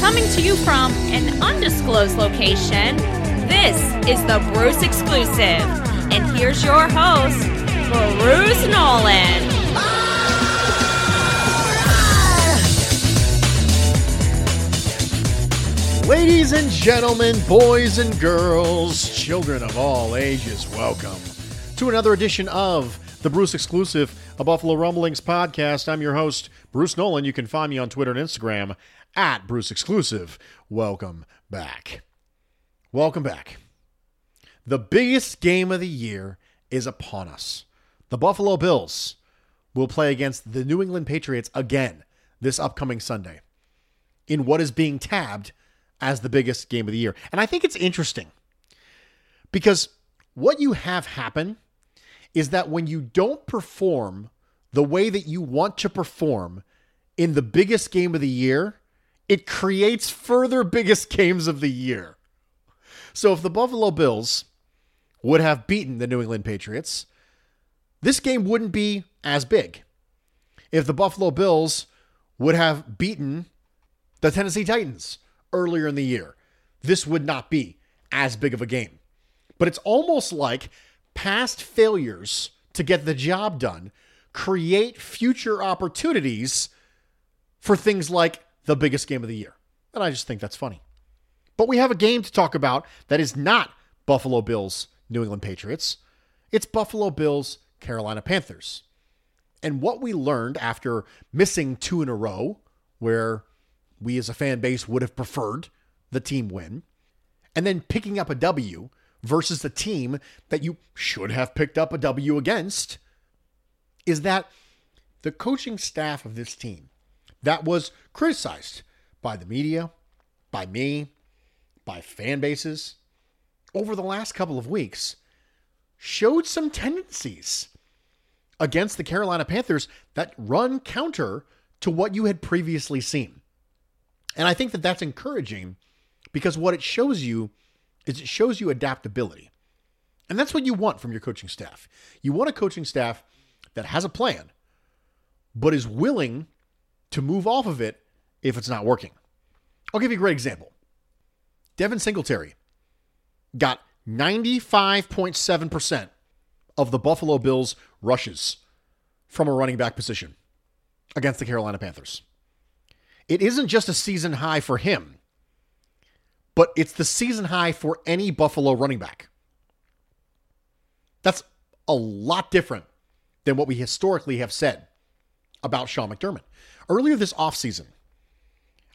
Coming to you from an undisclosed location, this is the Bruce exclusive. And here's your host, Bruce Nolan. Ladies and gentlemen, boys and girls, children of all ages, welcome to another edition of the Bruce Exclusive, a Buffalo Rumblings podcast. I'm your host, Bruce Nolan. You can find me on Twitter and Instagram at Bruce Exclusive. Welcome back. Welcome back. The biggest game of the year is upon us. The Buffalo Bills will play against the New England Patriots again this upcoming Sunday in what is being tabbed as the biggest game of the year. And I think it's interesting because what you have happen is that when you don't perform the way that you want to perform in the biggest game of the year, it creates further biggest games of the year. So if the Buffalo Bills would have beaten the New England Patriots, this game wouldn't be as big. If the Buffalo Bills would have beaten the Tennessee Titans earlier in the year, this would not be as big of a game. But it's almost like past failures to get the job done create future opportunities for things like the biggest game of the year. And I just think that's funny. But we have a game to talk about that is not Buffalo Bills, New England Patriots. It's Buffalo Bills, Carolina Panthers. And what we learned after missing two in a row, where we as a fan base would have preferred the team win, and then picking up a W versus the team that you should have picked up a W against, is that the coaching staff of this team that was criticized by the media, by me, by fan bases over the last couple of weeks showed some tendencies against the Carolina Panthers that run counter to what you had previously seen. And I think that that's encouraging because what it shows you is it shows you adaptability. And that's what you want from your coaching staff. You want a coaching staff that has a plan, but is willing to move off of it if it's not working. I'll give you a great example. Devin Singletary got 95.7% of the Buffalo Bills rushes from a running back position against the Carolina Panthers. It isn't just a season high for him, but it's the season high for any Buffalo running back. That's a lot different than what we historically have said about Sean McDermott. Earlier this offseason,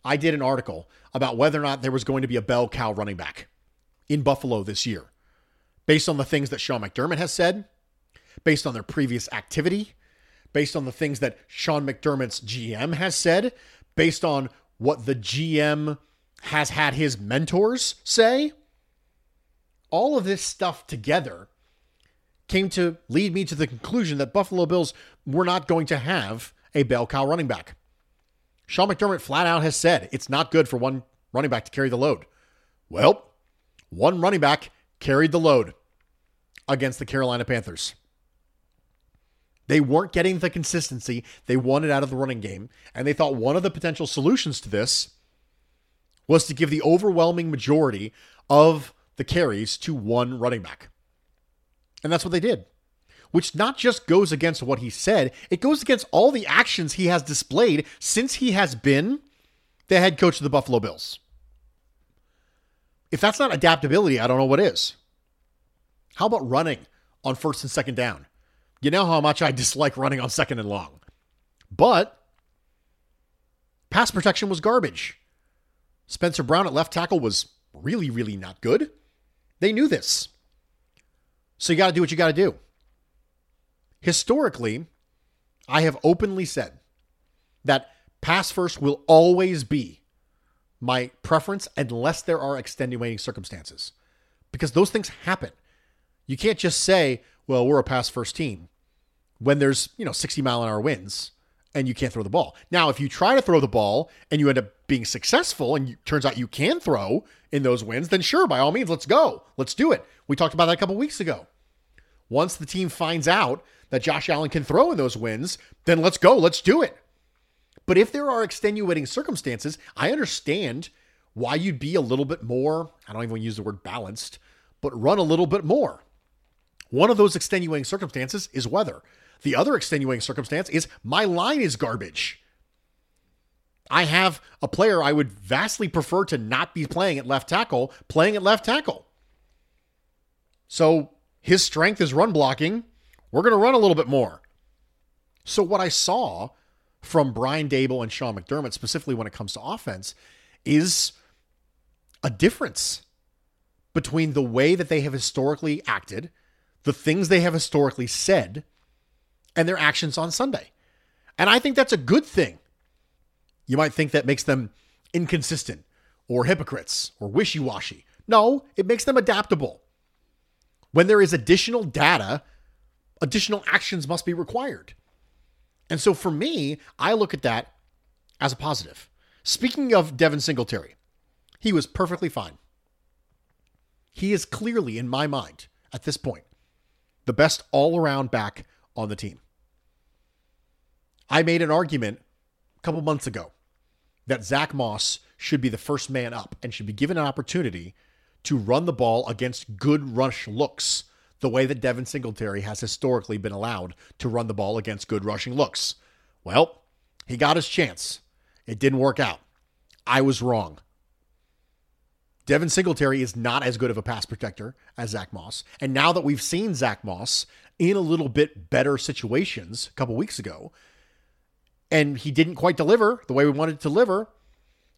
I did an article about whether or not there was going to be a bell cow running back in Buffalo this year, based on the things that Sean McDermott has said, based on their previous activity, based on the things that Sean McDermott's GM has said, based on what the GM has had his mentors say. All of this stuff together came to lead me to the conclusion that Buffalo Bills were not going to have a bell cow running back. Sean McDermott flat out has said it's not good for one running back to carry the load. Well, one running back carried the load against the Carolina Panthers. They weren't getting the consistency they wanted out of the running game, and they thought one of the potential solutions to this was to give the overwhelming majority of the carries to one running back. And that's what they did, which not just goes against what he said, it goes against all the actions he has displayed since he has been the head coach of the Buffalo Bills. If that's not adaptability, I don't know what is. How about running on first and second down? You know how much I dislike running on second and long. But pass protection was garbage. Spencer Brown at left tackle was really, really not good. They knew this. So you got to do what you got to do. Historically, I have openly said that pass first will always be my preference unless there are extenuating circumstances. Because those things happen. You can't just say, well, we're a pass first team when there's, you know, 60 mile an hour winds and you can't throw the ball. Now, if you try to throw the ball and you end up being successful and you, turns out you can throw in those wins, then sure, by all means, let's go. Let's do it. We talked about that a couple weeks ago. Once the team finds out that Josh Allen can throw in those wins, then let's go. Let's do it. But if there are extenuating circumstances, I understand why you'd be a little bit more, I don't even use the word balanced, but run a little bit more. One of those extenuating circumstances is weather. The other extenuating circumstance is my line is garbage. I have a player I would vastly prefer to not be playing at left tackle, playing at left tackle. So his strength is run blocking. We're going to run a little bit more. So, what I saw from Brian Daboll and Sean McDermott, specifically when it comes to offense, is a difference between the way that they have historically acted, the things they have historically said, and their actions on Sunday. And I think that's a good thing. You might think that makes them inconsistent or hypocrites or wishy washy. No, it makes them adaptable. When there is additional data, additional actions must be required. And so for me, I look at that as a positive. Speaking of Devin Singletary, he was perfectly fine. He is clearly, in my mind, at this point, the best all around back on the team. I made an argument a couple months ago that Zach Moss should be the first man up and should be given an opportunity to run the ball against good rush looks, the way that Devin Singletary has historically been allowed to run the ball against good rushing looks. Well, he got his chance. It didn't work out. I was wrong. Devin Singletary is not as good of a pass protector as Zach Moss. And now that we've seen Zach Moss in a little bit better situations a couple weeks ago, and he didn't quite deliver the way we wanted to deliver,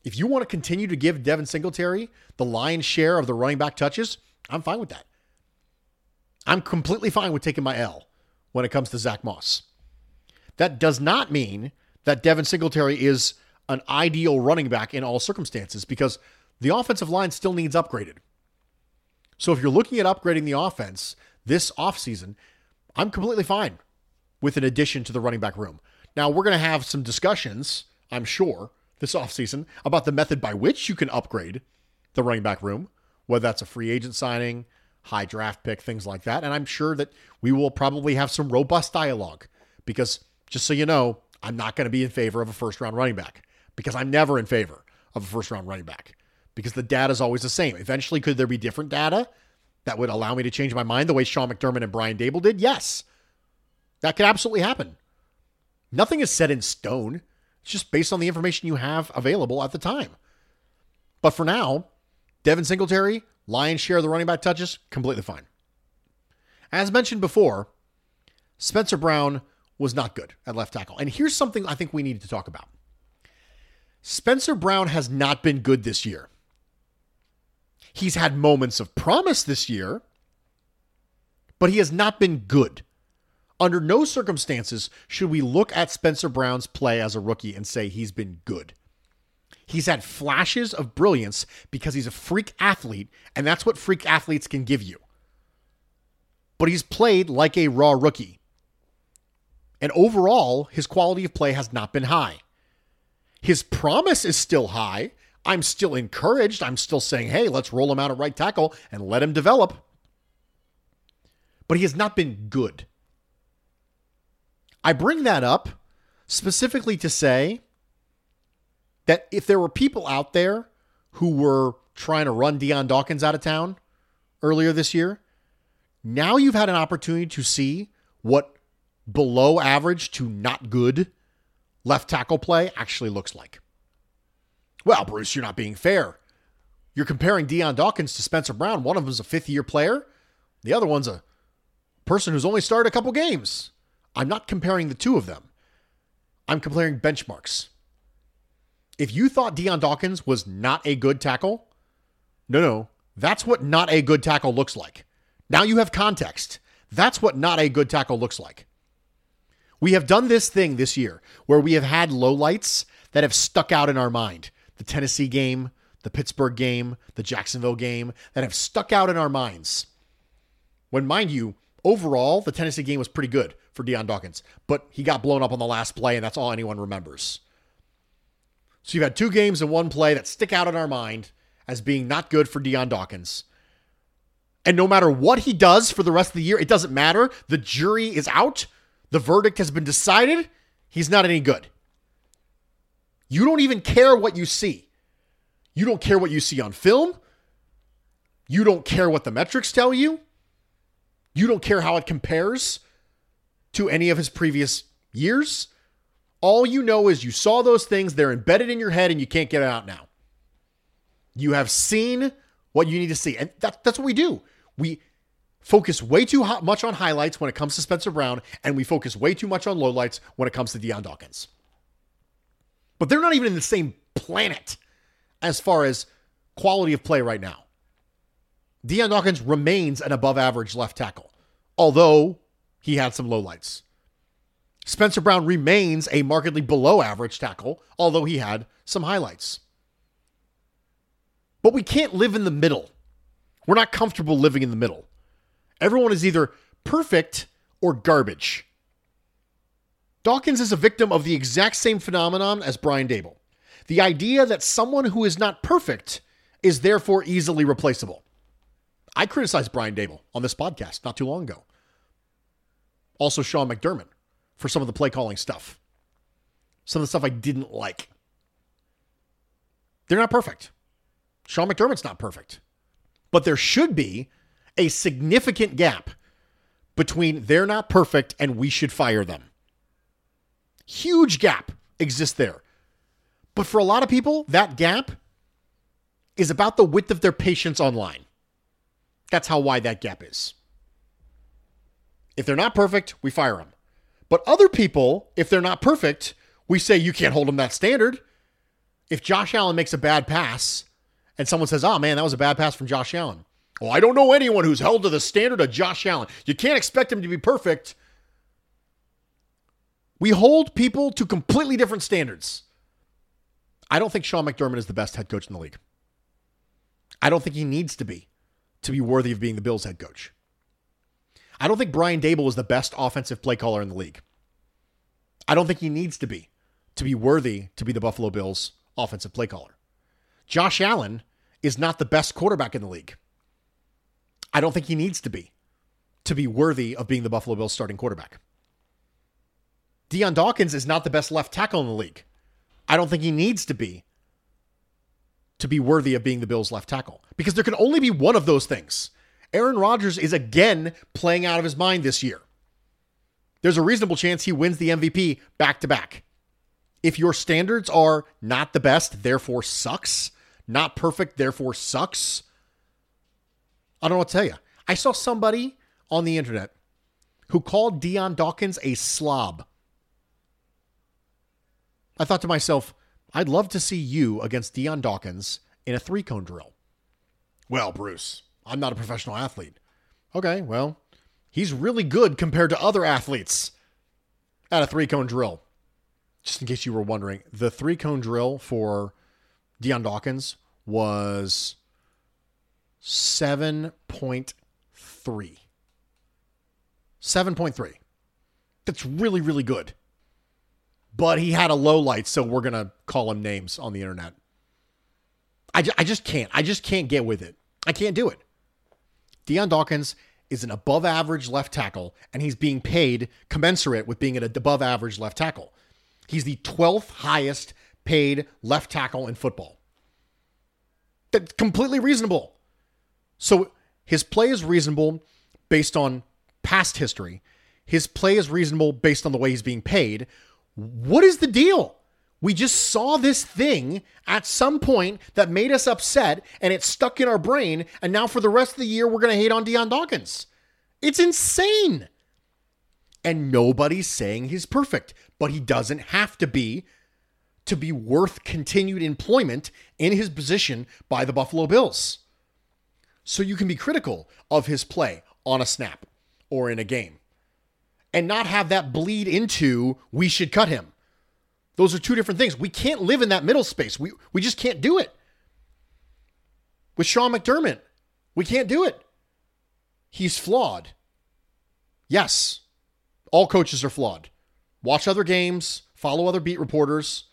if you want to continue to give Devin Singletary the lion's share of the running back touches, I'm fine with that. I'm completely fine with taking my L when it comes to Zach Moss. That does not mean that Devin Singletary is an ideal running back in all circumstances because the offensive line still needs upgraded. So if you're looking at upgrading the offense this offseason, I'm completely fine with an addition to the running back room. Now, we're going to have some discussions, I'm sure, this offseason about the method by which you can upgrade the running back room, whether that's a free agent signing, high draft pick, things like that. And I'm sure that we will probably have some robust dialogue because just so you know, I'm not going to be in favor of a first round running back because I'm never in favor of a first round running back because the data is always the same. Eventually, could there be different data that would allow me to change my mind the way Sean McDermott and Brian Daboll did? Yes. That could absolutely happen. Nothing is set in stone. It's just based on the information you have available at the time. But for now, Devin Singletary, lion's share of the running back touches, completely fine. As mentioned before, Spencer Brown was not good at left tackle. And here's something I think we need to talk about. Spencer Brown has not been good this year. He's had moments of promise this year, but he has not been good. Under no circumstances should we look at Spencer Brown's play as a rookie and say he's been good. He's had flashes of brilliance because he's a freak athlete, and that's what freak athletes can give you. But he's played like a raw rookie. And overall, his quality of play has not been high. His promise is still high. I'm still encouraged. I'm still saying, hey, let's roll him out at right tackle and let him develop. But he has not been good. I bring that up specifically to say that if there were people out there who were trying to run Dion Dawkins out of town earlier this year, now you've had an opportunity to see what below average to not good left tackle play actually looks like. Well, Bruce, you're not being fair. you're comparing Dion Dawkins to Spencer Brown. One of them's a fifth year player, the other one's a person who's only started a couple games. I'm not comparing the two of them. I'm comparing benchmarks. If you thought Dion Dawkins was not a good tackle, no, no, that's what not a good tackle looks like. Now you have context. That's what not a good tackle looks like. We have done this thing this year where we have had lowlights that have stuck out in our mind. The Tennessee game, the Pittsburgh game, the Jacksonville game that have stuck out in our minds. When, mind you, overall, the Tennessee game was pretty good for Dion Dawkins, but he got blown up on the last play, and that's all anyone remembers. So you've had two games and one play that stick out in our mind as being not good for Dion Dawkins. And no matter what he does for the rest of the year, it doesn't matter. The jury is out. The verdict has been decided. He's not any good. You don't even care what you see. You don't care what you see on film. You don't care what the metrics tell you. You don't care how it compares to any of his previous years. All you know is you saw those things, they're embedded in your head, and you can't get it out now. You have seen what you need to see. And that, that's what we do. We focus way too much on highlights when it comes to Spencer Brown, and we focus way too much on lowlights when it comes to Dion Dawkins. But they're not even in the same planet as far as quality of play right now. Dion Dawkins remains an above average left tackle, although he had some lowlights. Spencer Brown remains a markedly below average tackle, although he had some highlights. But we can't live in the middle. We're not comfortable living in the middle. Everyone is either perfect or garbage. Dawkins is a victim of the exact same phenomenon as Brian Daboll The idea that someone who is not perfect is therefore easily replaceable. I criticized Brian Daboll on this podcast not too long ago. Also, Sean McDermott for some of the play calling stuff, some of the stuff I didn't like. They're not perfect. Sean McDermott's not perfect. But there should be a significant gap between they're not perfect and we should fire them. Huge gap exists there. But for a lot of people, that gap is about the width of their patience online. That's how wide that gap is. If they're not perfect, we fire them. But other people, if they're not perfect, we say you can't hold them that standard. If Josh Allen makes a bad pass and someone says, oh man, that was a bad pass from Josh Allen. Well, I don't know anyone who's held to the standard of Josh Allen. You can't expect him to be perfect. We hold people to completely different standards. I don't think Sean McDermott is the best head coach in the league. I don't think he needs to be to be worthy of being the Bills head coach. I don't think Brian Daboll is the best offensive play caller in the league. I don't think he needs to be to be worthy to be the Buffalo Bills offensive play caller. Josh Allen is not the best quarterback in the league. I don't think he needs to be to be worthy of being the Buffalo Bills starting quarterback. Dion Dawkins is not the best left tackle in the league. I don't think he needs to be to be worthy of being the Bills left tackle because there can only be one of those things. Aaron Rodgers is again playing out of his mind this year. There's a reasonable chance he wins the MVP back to back. If your standards are not the best, therefore sucks, not perfect, therefore sucks, I don't know what to tell you. I saw somebody on the internet who called Dion Dawkins a slob. I thought to myself, I'd love to see you against Dion Dawkins in a three cone drill. Well, Bruce, I'm not a professional athlete. Okay, well, he's really good compared to other athletes at a three cone drill. Just in case you were wondering, the three cone drill for Dion Dawkins was 7.3. 7.3. That's really, really good but he had a low light, so we're gonna call him names on the internet. I, I just can't. I just can't get with it. I can't do it. Dion Dawkins is an above average left tackle, and he's being paid commensurate with being an above average left tackle. He's the 12th highest paid left tackle in football. That's completely reasonable. So his play is reasonable based on past history. His play is reasonable based on the way he's being paid. What is the deal? We just saw this thing at some point that made us upset and it stuck in our brain. And now for the rest of the year, we're going to hate on Dion Dawkins. It's insane. And nobody's saying he's perfect, but he doesn't have to be to be worth continued employment in his position by the Buffalo Bills. So you can be critical of his play on a snap or in a game and not have that bleed into we should cut him. Those are two different things. We can't live in that middle space. We, we just can't do it. With Sean McDermott, we can't do it. He's flawed. Yes, all coaches are flawed. Watch other games, follow other beat reporters.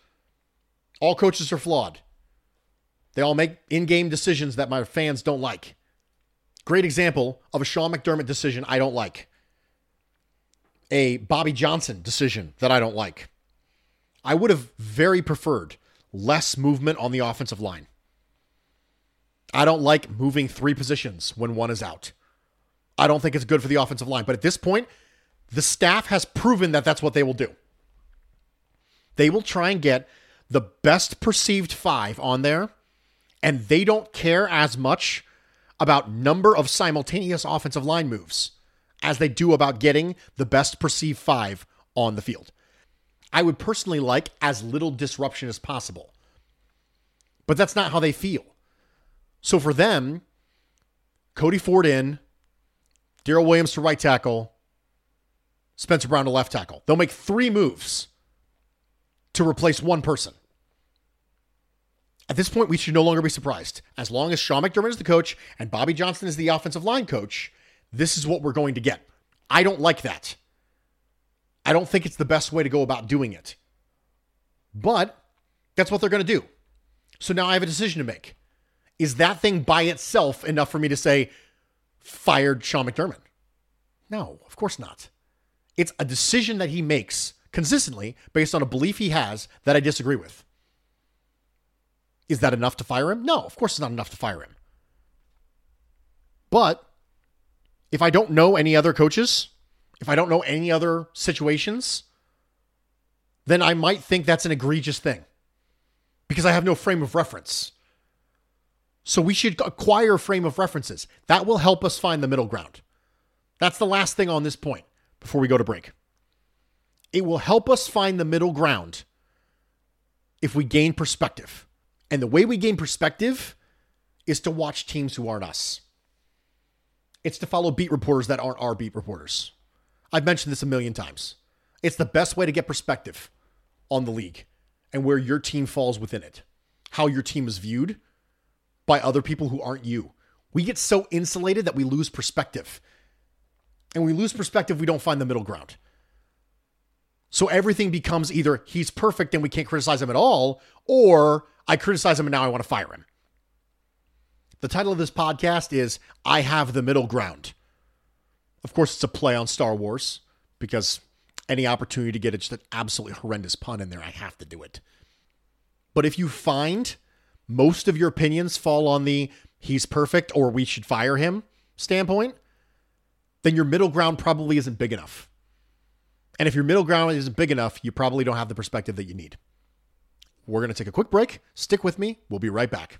All coaches are flawed. They all make in game decisions that my fans don't like. Great example of a Sean McDermott decision I don't like. A Bobby Johnson decision that I don't like. I would have very preferred less movement on the offensive line. I don't like moving three positions when one is out. I don't think it's good for the offensive line. But at this point, the staff has proven that that's what they will do. They will try and get the best perceived five on there, and they don't care as much about number of simultaneous offensive line moves as they do about getting the best perceived five on the field. I would personally like as little disruption as possible. But that's not how they feel. So for them, Cody Ford in, Daryl Williams to right tackle, Spencer Brown to left tackle. They'll make three moves to replace one person. At this point, we should no longer be surprised. As long as Sean McDermott is the coach and Bobby Johnson is the offensive line coach, this is what we're going to get. I don't like that. I don't think it's the best way to go about doing it. But that's what they're going to do. So now I have a decision to make. Is that thing by itself enough for me to say, fired Sean McDermott? No, of course not. It's a decision that he makes consistently based on a belief he has that I disagree with. Is that enough to fire him? No, of course it's not enough to fire him. But if I don't know any other coaches if I don't know any other situations, then I might think that's an egregious thing because I have no frame of reference. So we should acquire frame of references. That will help us find the middle ground. That's the last thing on this point before we go to break. It will help us find the middle ground if we gain perspective. And the way we gain perspective is to watch teams who aren't us. It's to follow beat reporters that aren't our beat reporters. I've mentioned this a million times. It's the best way to get perspective on the league and where your team falls within it, how your team is viewed by other people who aren't you. We get so insulated that we lose perspective. And we lose perspective, we don't find the middle ground. So everything becomes either he's perfect and we can't criticize him at all, or I criticize him and now I want to fire him. The title of this podcast is I Have the Middle Ground. Of course, it's a play on Star Wars because any opportunity to get just an absolutely horrendous pun in there, I have to do it. But if you find most of your opinions fall on the he's perfect or we should fire him standpoint, then your middle ground probably isn't big enough. And if your middle ground isn't big enough, you probably don't have the perspective that you need. We're going to take a quick break. Stick with me. We'll be right back.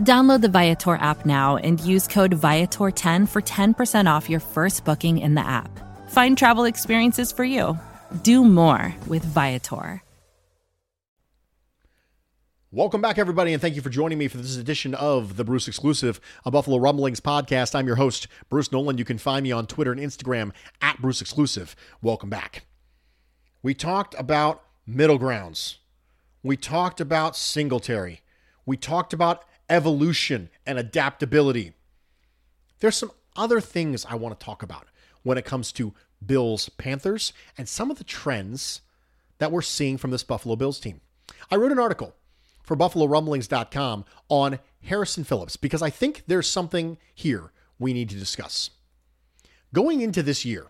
Download the Viator app now and use code Viator10 for 10% off your first booking in the app. Find travel experiences for you. Do more with Viator. Welcome back, everybody, and thank you for joining me for this edition of the Bruce Exclusive, a Buffalo Rumblings podcast. I'm your host, Bruce Nolan. You can find me on Twitter and Instagram at Bruce Exclusive. Welcome back. We talked about middle grounds. We talked about Singletary. We talked about evolution and adaptability. There's some other things I want to talk about when it comes to Bills Panthers and some of the trends that we're seeing from this Buffalo Bills team. I wrote an article for BuffaloRumblings.com on Harrison Phillips because I think there's something here we need to discuss. Going into this year,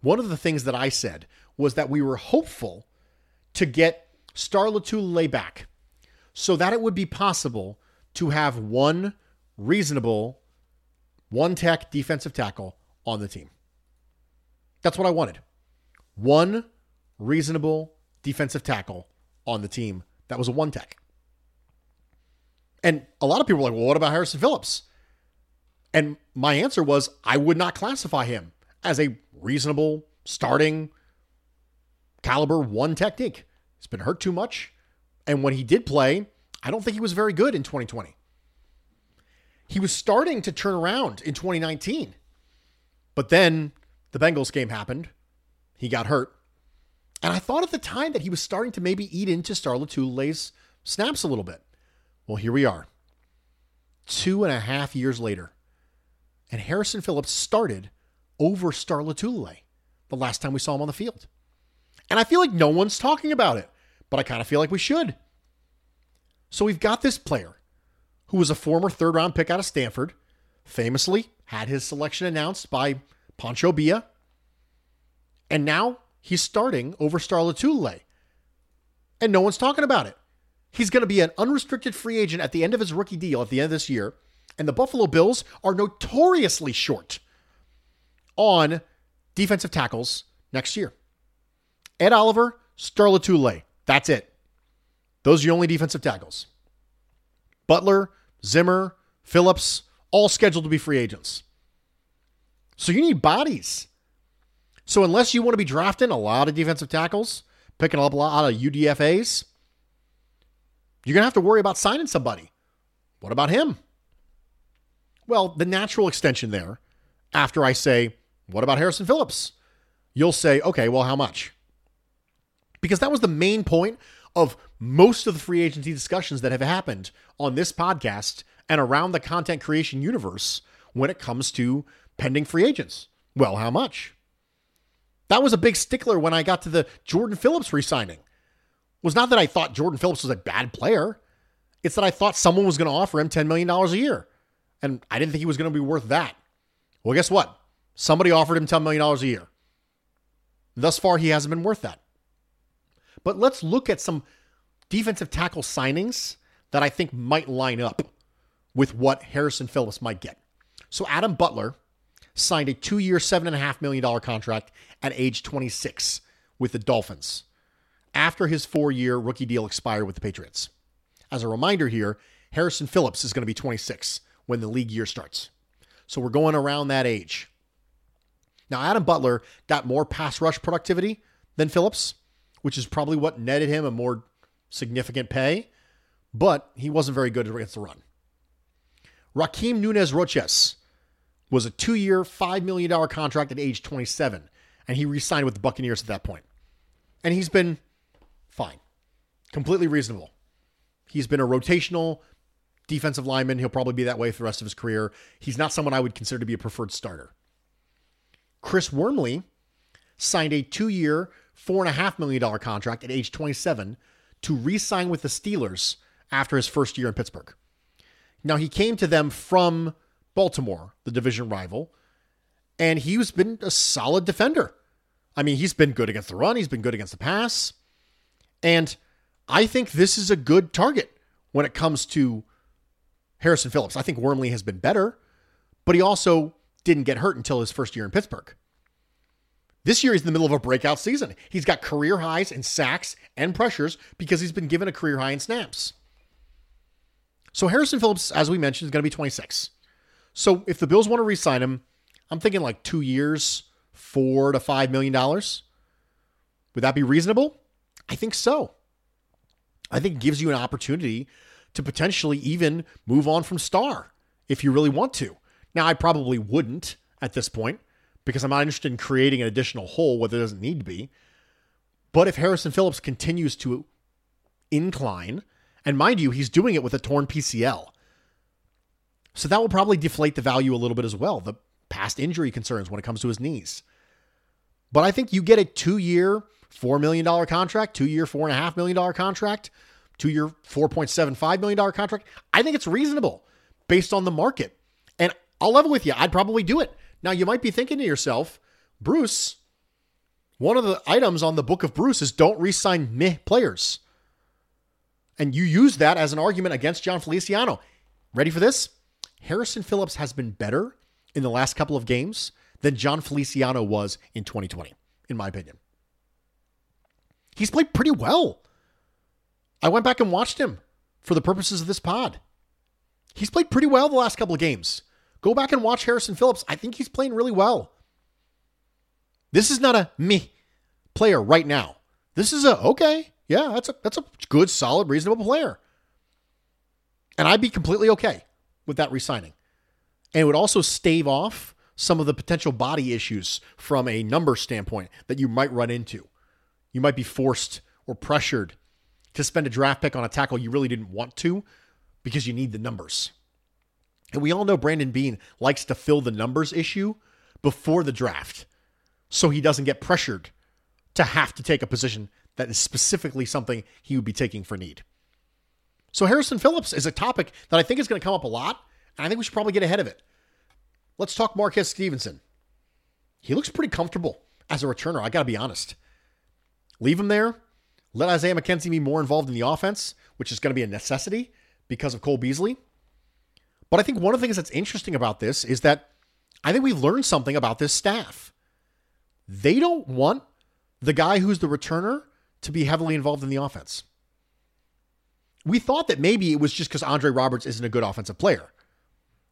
one of the things that I said was that we were hopeful to get Star Lotulelei back so that it would be possible to have one reasonable one tech defensive tackle on the team. That's what I wanted. One reasonable defensive tackle on the team that was a one tech. And a lot of people were like, well, what about Harrison Phillips? And my answer was, I would not classify him as a reasonable starting caliber one technique. He's been hurt too much. And when he did play, I don't think he was very good in 2020. He was starting to turn around in 2019. But then the Bengals game happened. He got hurt. And I thought at the time that he was starting to maybe eat into Star Lotulelei's snaps a little bit. Well, here we are, two and a half years later. And Harrison Phillips started over Star Lotulelei the last time we saw him on the field. And I feel like no one's talking about it, but I kind of feel like we should. So we've got this player who was a former third round pick out of Stanford, famously had his selection announced by Pancho Villa. And now he's starting over Star Lotulelei. And no one's talking about it. He's going to be an unrestricted free agent at the end of his rookie deal at the end of this year. And the Buffalo Bills are notoriously short on defensive tackles next year. Ed Oliver, Star Lotulelei. That's it. Those are your only defensive tackles. Butler, Zimmer, Phillips, all scheduled to be free agents. So you need bodies. So unless you want to be drafting a lot of defensive tackles, picking up a lot of UDFAs, you're going to have to worry about signing somebody. What about him? Well, the natural extension there, after I say, what about Harrison Phillips? You'll say, okay, well, how much? Because that was the main point of most of the free agency discussions that have happened on this podcast and around the content creation universe when it comes to pending free agents. Well, how much? That was a big stickler when I got to the Jordan Phillips re-signing. Was not that I thought Jordan Phillips was a bad player. It's that I thought someone was going to offer him $10 million a year. And I didn't think he was going to be worth that. Well, guess what? Somebody offered him $10 million a year. Thus far, he hasn't been worth that. But let's look at some defensive tackle signings that I think might line up with what Harrison Phillips might get. So Adam Butler signed a two-year, $7.5 million contract at age 26 with the Dolphins after his four-year rookie deal expired with the Patriots. As a reminder here, Harrison Phillips is going to be 26 when the league year starts. So we're going around that age. Now, Adam Butler got more pass rush productivity than Phillips, which is probably what netted him a more significant pay, but he wasn't very good against the run. Rakeem Nunez Roches was a two year, $5 million contract at age 27, and he re signed with the Buccaneers at that point. And he's been fine, completely reasonable. He's been a rotational defensive lineman. He'll probably be that way for the rest of his career. He's not someone I would consider to be a preferred starter. Chris Wormley signed a two year, $4.5 million contract at age 27 to re sign with the Steelers after his first year in Pittsburgh. Now, he came to them from Baltimore, the division rival, and he's been a solid defender. I mean, he's been good against the run, he's been good against the pass. And I think this is a good target when it comes to Harrison Phillips. I think Wormley has been better, but he also didn't get hurt until his first year in Pittsburgh. This year, he's in the middle of a breakout season. He's got career highs in sacks and pressures because he's been given a career high in snaps. So Harrison Phillips, as we mentioned, is going to be 26. So if the Bills want to re-sign him, I'm thinking like two years, four to five million dollars. Would that be reasonable? I think so. I think gives you an opportunity to potentially even move on from Star if you really want to. Now, I probably wouldn't at this point because I'm not interested in creating an additional hole where there doesn't need to be. But if Harrison Phillips continues to incline, and mind you, he's doing it with a torn PCL. So that will probably deflate the value a little bit as well, the past injury concerns when it comes to his knees. But I think you get a two year, $4 million contract, two year, $4.5 million contract, two year, $4.75 million contract. I think it's reasonable based on the market. And I'll level with you, I'd probably do it. Now, you might be thinking to yourself, Bruce, one of the items on the book of Bruce is don't re sign meh players. And you use that as an argument against Jon Feliciano. Ready for this? Harrison Phillips has been better in the last couple of games than Jon Feliciano was in 2020, in my opinion. He's played pretty well. I went back and watched him for the purposes of this pod. He's played pretty well the last couple of games. Go back and watch Harrison Phillips. I think he's playing really well. This is not a me player right now. This is a okay, yeah, that's a that's a good, solid, reasonable player. And I'd be completely okay with that resigning. And it would also stave off some of the potential body issues from a number standpoint that you might run into. You might be forced or pressured to spend a draft pick on a tackle you really didn't want to because you need the numbers. And we all know Brandon Beane likes to fill the numbers issue before the draft so he doesn't get pressured to have to take a position that is specifically something he would be taking for need. So Harrison Phillips is a topic that I think is going to come up a lot, and I think we should probably get ahead of it. Let's talk Marquez Stevenson. He looks pretty comfortable as a returner, I got to be honest. Leave him there. Let Isaiah McKenzie be more involved in the offense, which is going to be a necessity because of Cole Beasley. But I think one of the things that's interesting about this is that I think we've learned something about this staff. They don't want the guy who's the returner to be heavily involved in the offense. We thought that maybe it was just because Andre Roberts isn't a good offensive player.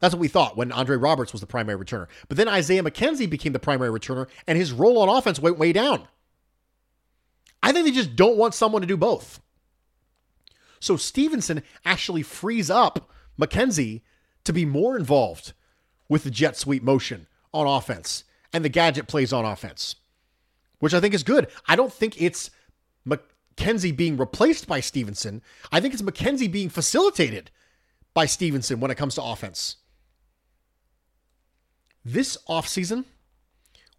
That's what we thought when Andre Roberts was the primary returner. But then Isaiah McKenzie became the primary returner, and his role on offense went way down. I think they just don't want someone to do both. So Stevenson actually frees up McKenzie to be more involved with the jet sweep motion on offense and the gadget plays on offense, which I think is good. I don't think it's McKenzie being replaced by Stevenson. I think it's McKenzie being facilitated by Stevenson when it comes to offense. This offseason,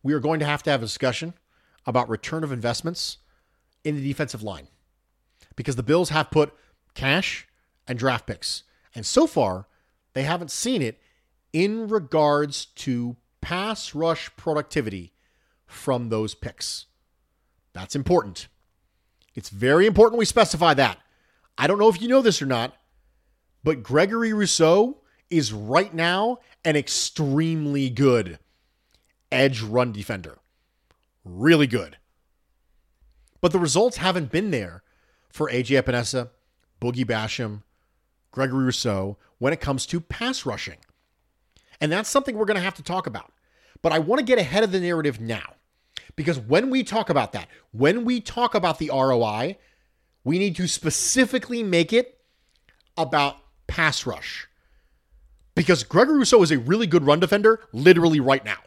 we are going to have to have a discussion about return of investments in the defensive line because the Bills have put cash and draft picks. And so far, they haven't seen it in regards to pass rush productivity from those picks. That's important. It's very important we specify that. I don't know if you know this or not, but Gregory Rousseau is right now an extremely good edge run defender. Really good. But the results haven't been there for AJ Epenesa, Boogie Basham, Gregory Rousseau when it comes to pass rushing. And that's something we're going to have to talk about. But I want to get ahead of the narrative now. Because when we talk about that, when we talk about the ROI, we need to specifically make it about pass rush. Because Gregory Rousseau is a really good run defender, literally right now.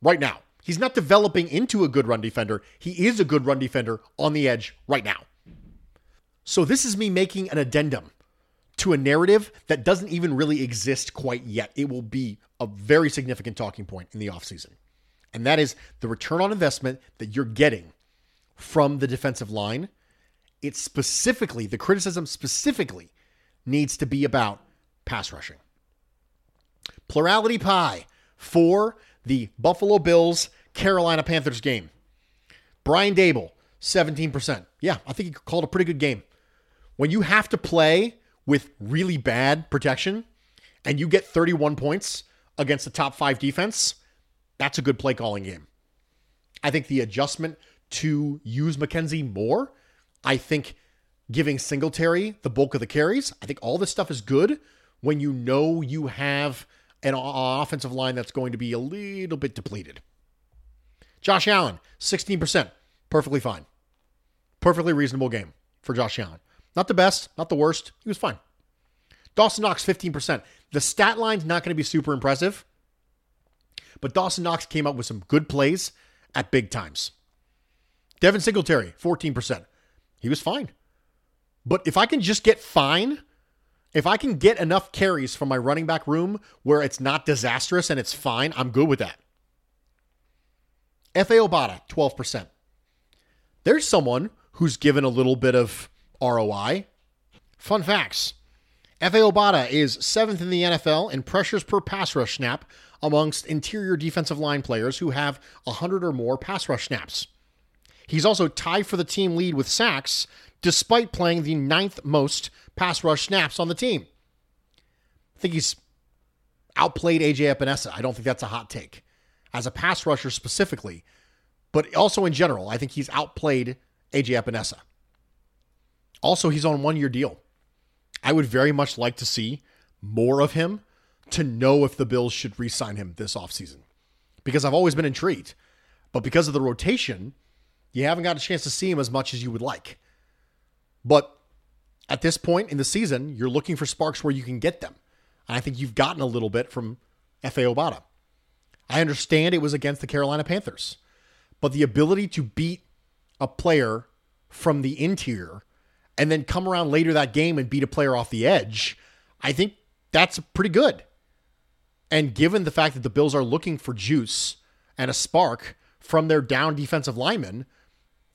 Right now. He's not developing into a good run defender. He is a good run defender on the edge right now. So this is me making an addendum to a narrative that doesn't even really exist quite yet. It will be a very significant talking point in the offseason. And that is the return on investment that you're getting from the defensive line. It specifically, the criticism specifically needs to be about pass rushing. Plurality pie for the Buffalo Bills Carolina Panthers game. Brian Daboll, 17%. Yeah, I think he called a pretty good game. When you have to play with really bad protection and you get 31 points against the top five defense, that's a good play calling game. I think the adjustment to use McKenzie more, I think giving Singletary the bulk of the carries, I think all this stuff is good when you know you have an offensive line that's going to be a little bit depleted. Josh Allen, 16%, perfectly fine. Perfectly reasonable game for Josh Allen. Not the best, not the worst. He was fine. Dawson Knox, 15%. The stat line's not going to be super impressive, but Dawson Knox came up with some good plays at big times. Devin Singletary, 14%. He was fine. But if I can just get fine, if I can get enough carries from my running back room where it's not disastrous and it's fine, I'm good with that. Efe Obada, 12%. There's someone who's given a little bit of ROI. Fun facts Efe Obada is seventh in the NFL in pressures per pass rush snap amongst interior defensive line players who have 100 or more pass rush snaps. He's also tied for the team lead with sacks, despite playing the ninth most pass rush snaps on the team. I think he's outplayed AJ Epenesa. I don't think that's a hot take. As a pass rusher specifically, but also in general, I think he's outplayed AJ Epenesa. Also, he's on one year deal. I would very much like to see more of him to know if the Bills should re sign him this offseason because I've always been intrigued. But because of the rotation, you haven't got a chance to see him as much as you would like. But at this point in the season, you're looking for sparks where you can get them. And I think you've gotten a little bit from Efe Obada. I understand it was against the Carolina Panthers, but the ability to beat a player from the interior and then come around later that game and beat a player off the edge, I think that's pretty good. And given the fact that the Bills are looking for juice and a spark from their down defensive linemen,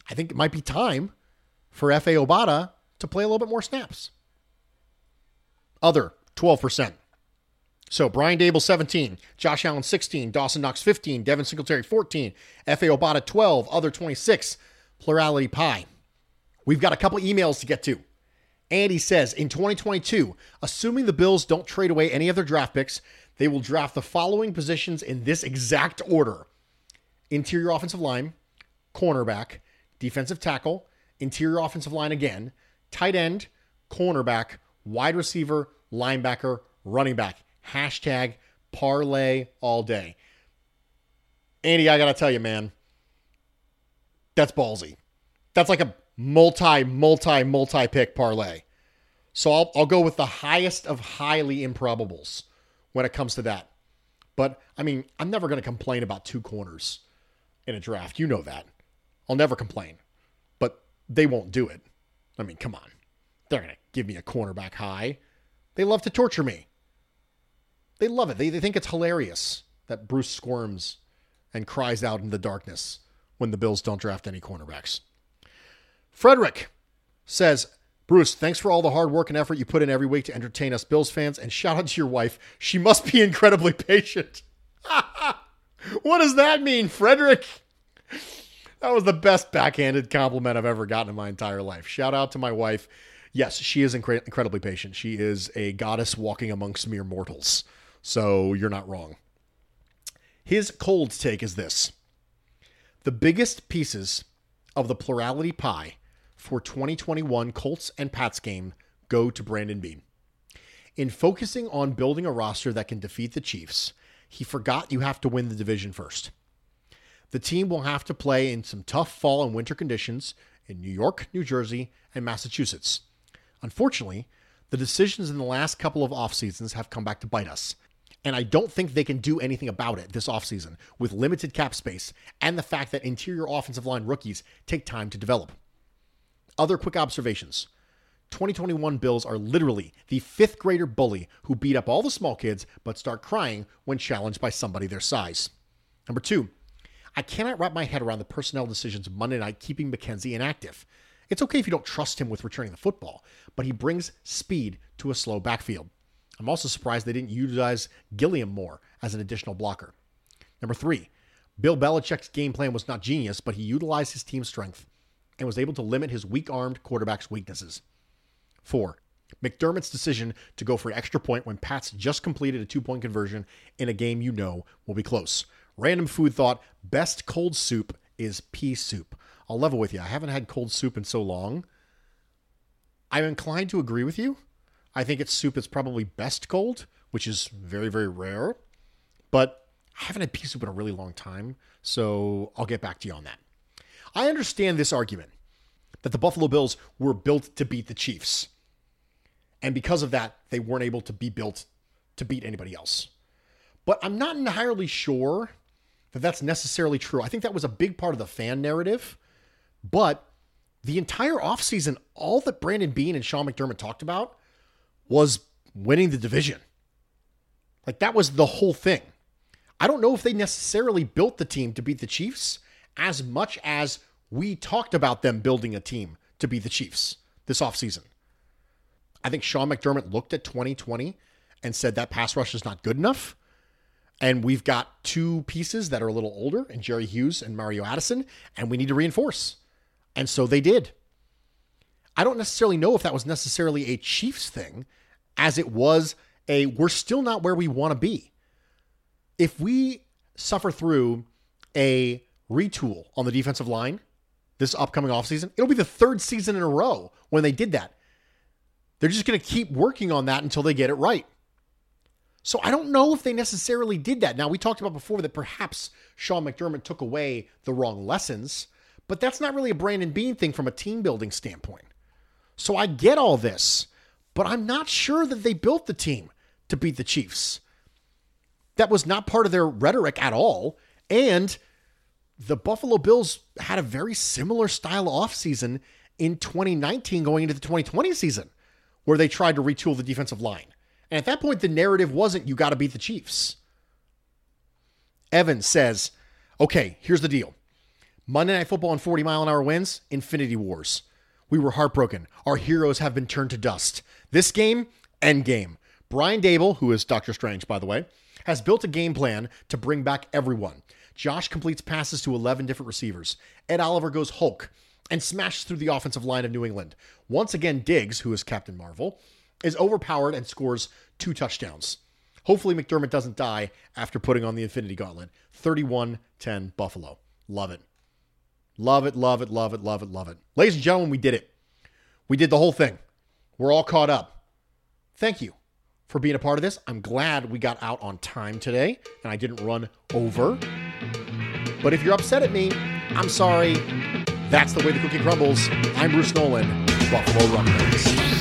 I think it might be time for Efe Obada to play a little bit more snaps. Other, 12%. So Brian Daboll 17, Josh Allen 16, Dawson Knox 15, Devin Singletary 14, Efe Obada 12, other 26, plurality pie. We've got a couple emails to get to. Andy says in 2022, assuming the Bills don't trade away any of their draft picks, they will draft the following positions in this exact order interior offensive line, cornerback, defensive tackle, interior offensive line again, tight end, cornerback, wide receiver, linebacker, running back. Hashtag parlay all day. Andy, I got to tell you, man, that's ballsy. That's like a multi, multi, multi pick parlay. So I'll, I'll go with the highest of highly improbables when it comes to that. But I mean, I'm never going to complain about two corners in a draft. You know that. I'll never complain. But they won't do it. I mean, come on. They're going to give me a cornerback high. They love to torture me. They love it. They, they think it's hilarious that Bruce squirms and cries out in the darkness when the Bills don't draft any cornerbacks. Frederick says, Bruce, thanks for all the hard work and effort you put in every week to entertain us Bills fans, and shout out to your wife. She must be incredibly patient. what does that mean, Frederick? That was the best backhanded compliment I've ever gotten in my entire life. Shout out to my wife. Yes, she is incre- incredibly patient. She is a goddess walking amongst mere mortals. So you're not wrong. His cold take is this the biggest pieces of the plurality pie for 2021 Colts and Pats game go to Brandon Beane. In focusing on building a roster that can defeat the Chiefs, he forgot you have to win the division first. The team will have to play in some tough fall and winter conditions in New York, New Jersey, and Massachusetts. Unfortunately, the decisions in the last couple of off seasons have come back to bite us. And I don't think they can do anything about it this offseason with limited cap space and the fact that interior offensive line rookies take time to develop. Other quick observations 2021 Bills are literally the fifth grader bully who beat up all the small kids but start crying when challenged by somebody their size. Number two, I cannot wrap my head around the personnel decisions Monday night keeping McKenzie inactive. It's okay if you don't trust him with returning the football, but he brings speed to a slow backfield. I'm also surprised they didn't utilize Gilliam more as an additional blocker. Number three, Bill Belichick's game plan was not genius, but he utilized his team strength and was able to limit his weak armed quarterback's weaknesses. Four, McDermott's decision to go for an extra point when Pats just completed a two point conversion in a game you know will be close. Random food thought best cold soup is pea soup. I'll level with you. I haven't had cold soup in so long. I'm inclined to agree with you. I think it's soup that's probably best cold, which is very, very rare. But I haven't had pea soup in a really long time. So I'll get back to you on that. I understand this argument that the Buffalo Bills were built to beat the Chiefs. And because of that, they weren't able to be built to beat anybody else. But I'm not entirely sure that that's necessarily true. I think that was a big part of the fan narrative. But the entire offseason, all that Brandon Beane and Sean McDermott talked about was winning the division. Like that was the whole thing. I don't know if they necessarily built the team to beat the Chiefs as much as we talked about them building a team to be the Chiefs this offseason. I think Sean McDermott looked at 2020 and said that pass rush is not good enough. And we've got two pieces that are a little older, and Jerry Hughes and Mario Addison, and we need to reinforce. And so they did. I don't necessarily know if that was necessarily a Chiefs thing, as it was a we're still not where we want to be. If we suffer through a retool on the defensive line this upcoming offseason, it'll be the third season in a row when they did that. They're just going to keep working on that until they get it right. So I don't know if they necessarily did that. Now, we talked about before that perhaps Sean McDermott took away the wrong lessons, but that's not really a Brandon Beane thing from a team building standpoint. So I get all this, but I'm not sure that they built the team to beat the Chiefs. That was not part of their rhetoric at all. And the Buffalo Bills had a very similar style offseason in 2019 going into the 2020 season, where they tried to retool the defensive line. And at that point, the narrative wasn't you got to beat the Chiefs. Evan says, okay, here's the deal Monday Night Football and 40 mile an hour wins, Infinity Wars. We were heartbroken. Our heroes have been turned to dust. This game, end game. Brian Daboll, who is Doctor Strange, by the way, has built a game plan to bring back everyone. Josh completes passes to 11 different receivers. Ed Oliver goes Hulk and smashes through the offensive line of New England. Once again, Diggs, who is Captain Marvel, is overpowered and scores two touchdowns. Hopefully, McDermott doesn't die after putting on the Infinity Gauntlet. 31 10 Buffalo. Love it. Love it, love it, love it, love it, love it. Ladies and gentlemen, we did it. We did the whole thing. We're all caught up. Thank you for being a part of this. I'm glad we got out on time today and I didn't run over. But if you're upset at me, I'm sorry. That's the way the cookie crumbles. I'm Bruce Nolan, Buffalo Rumblings.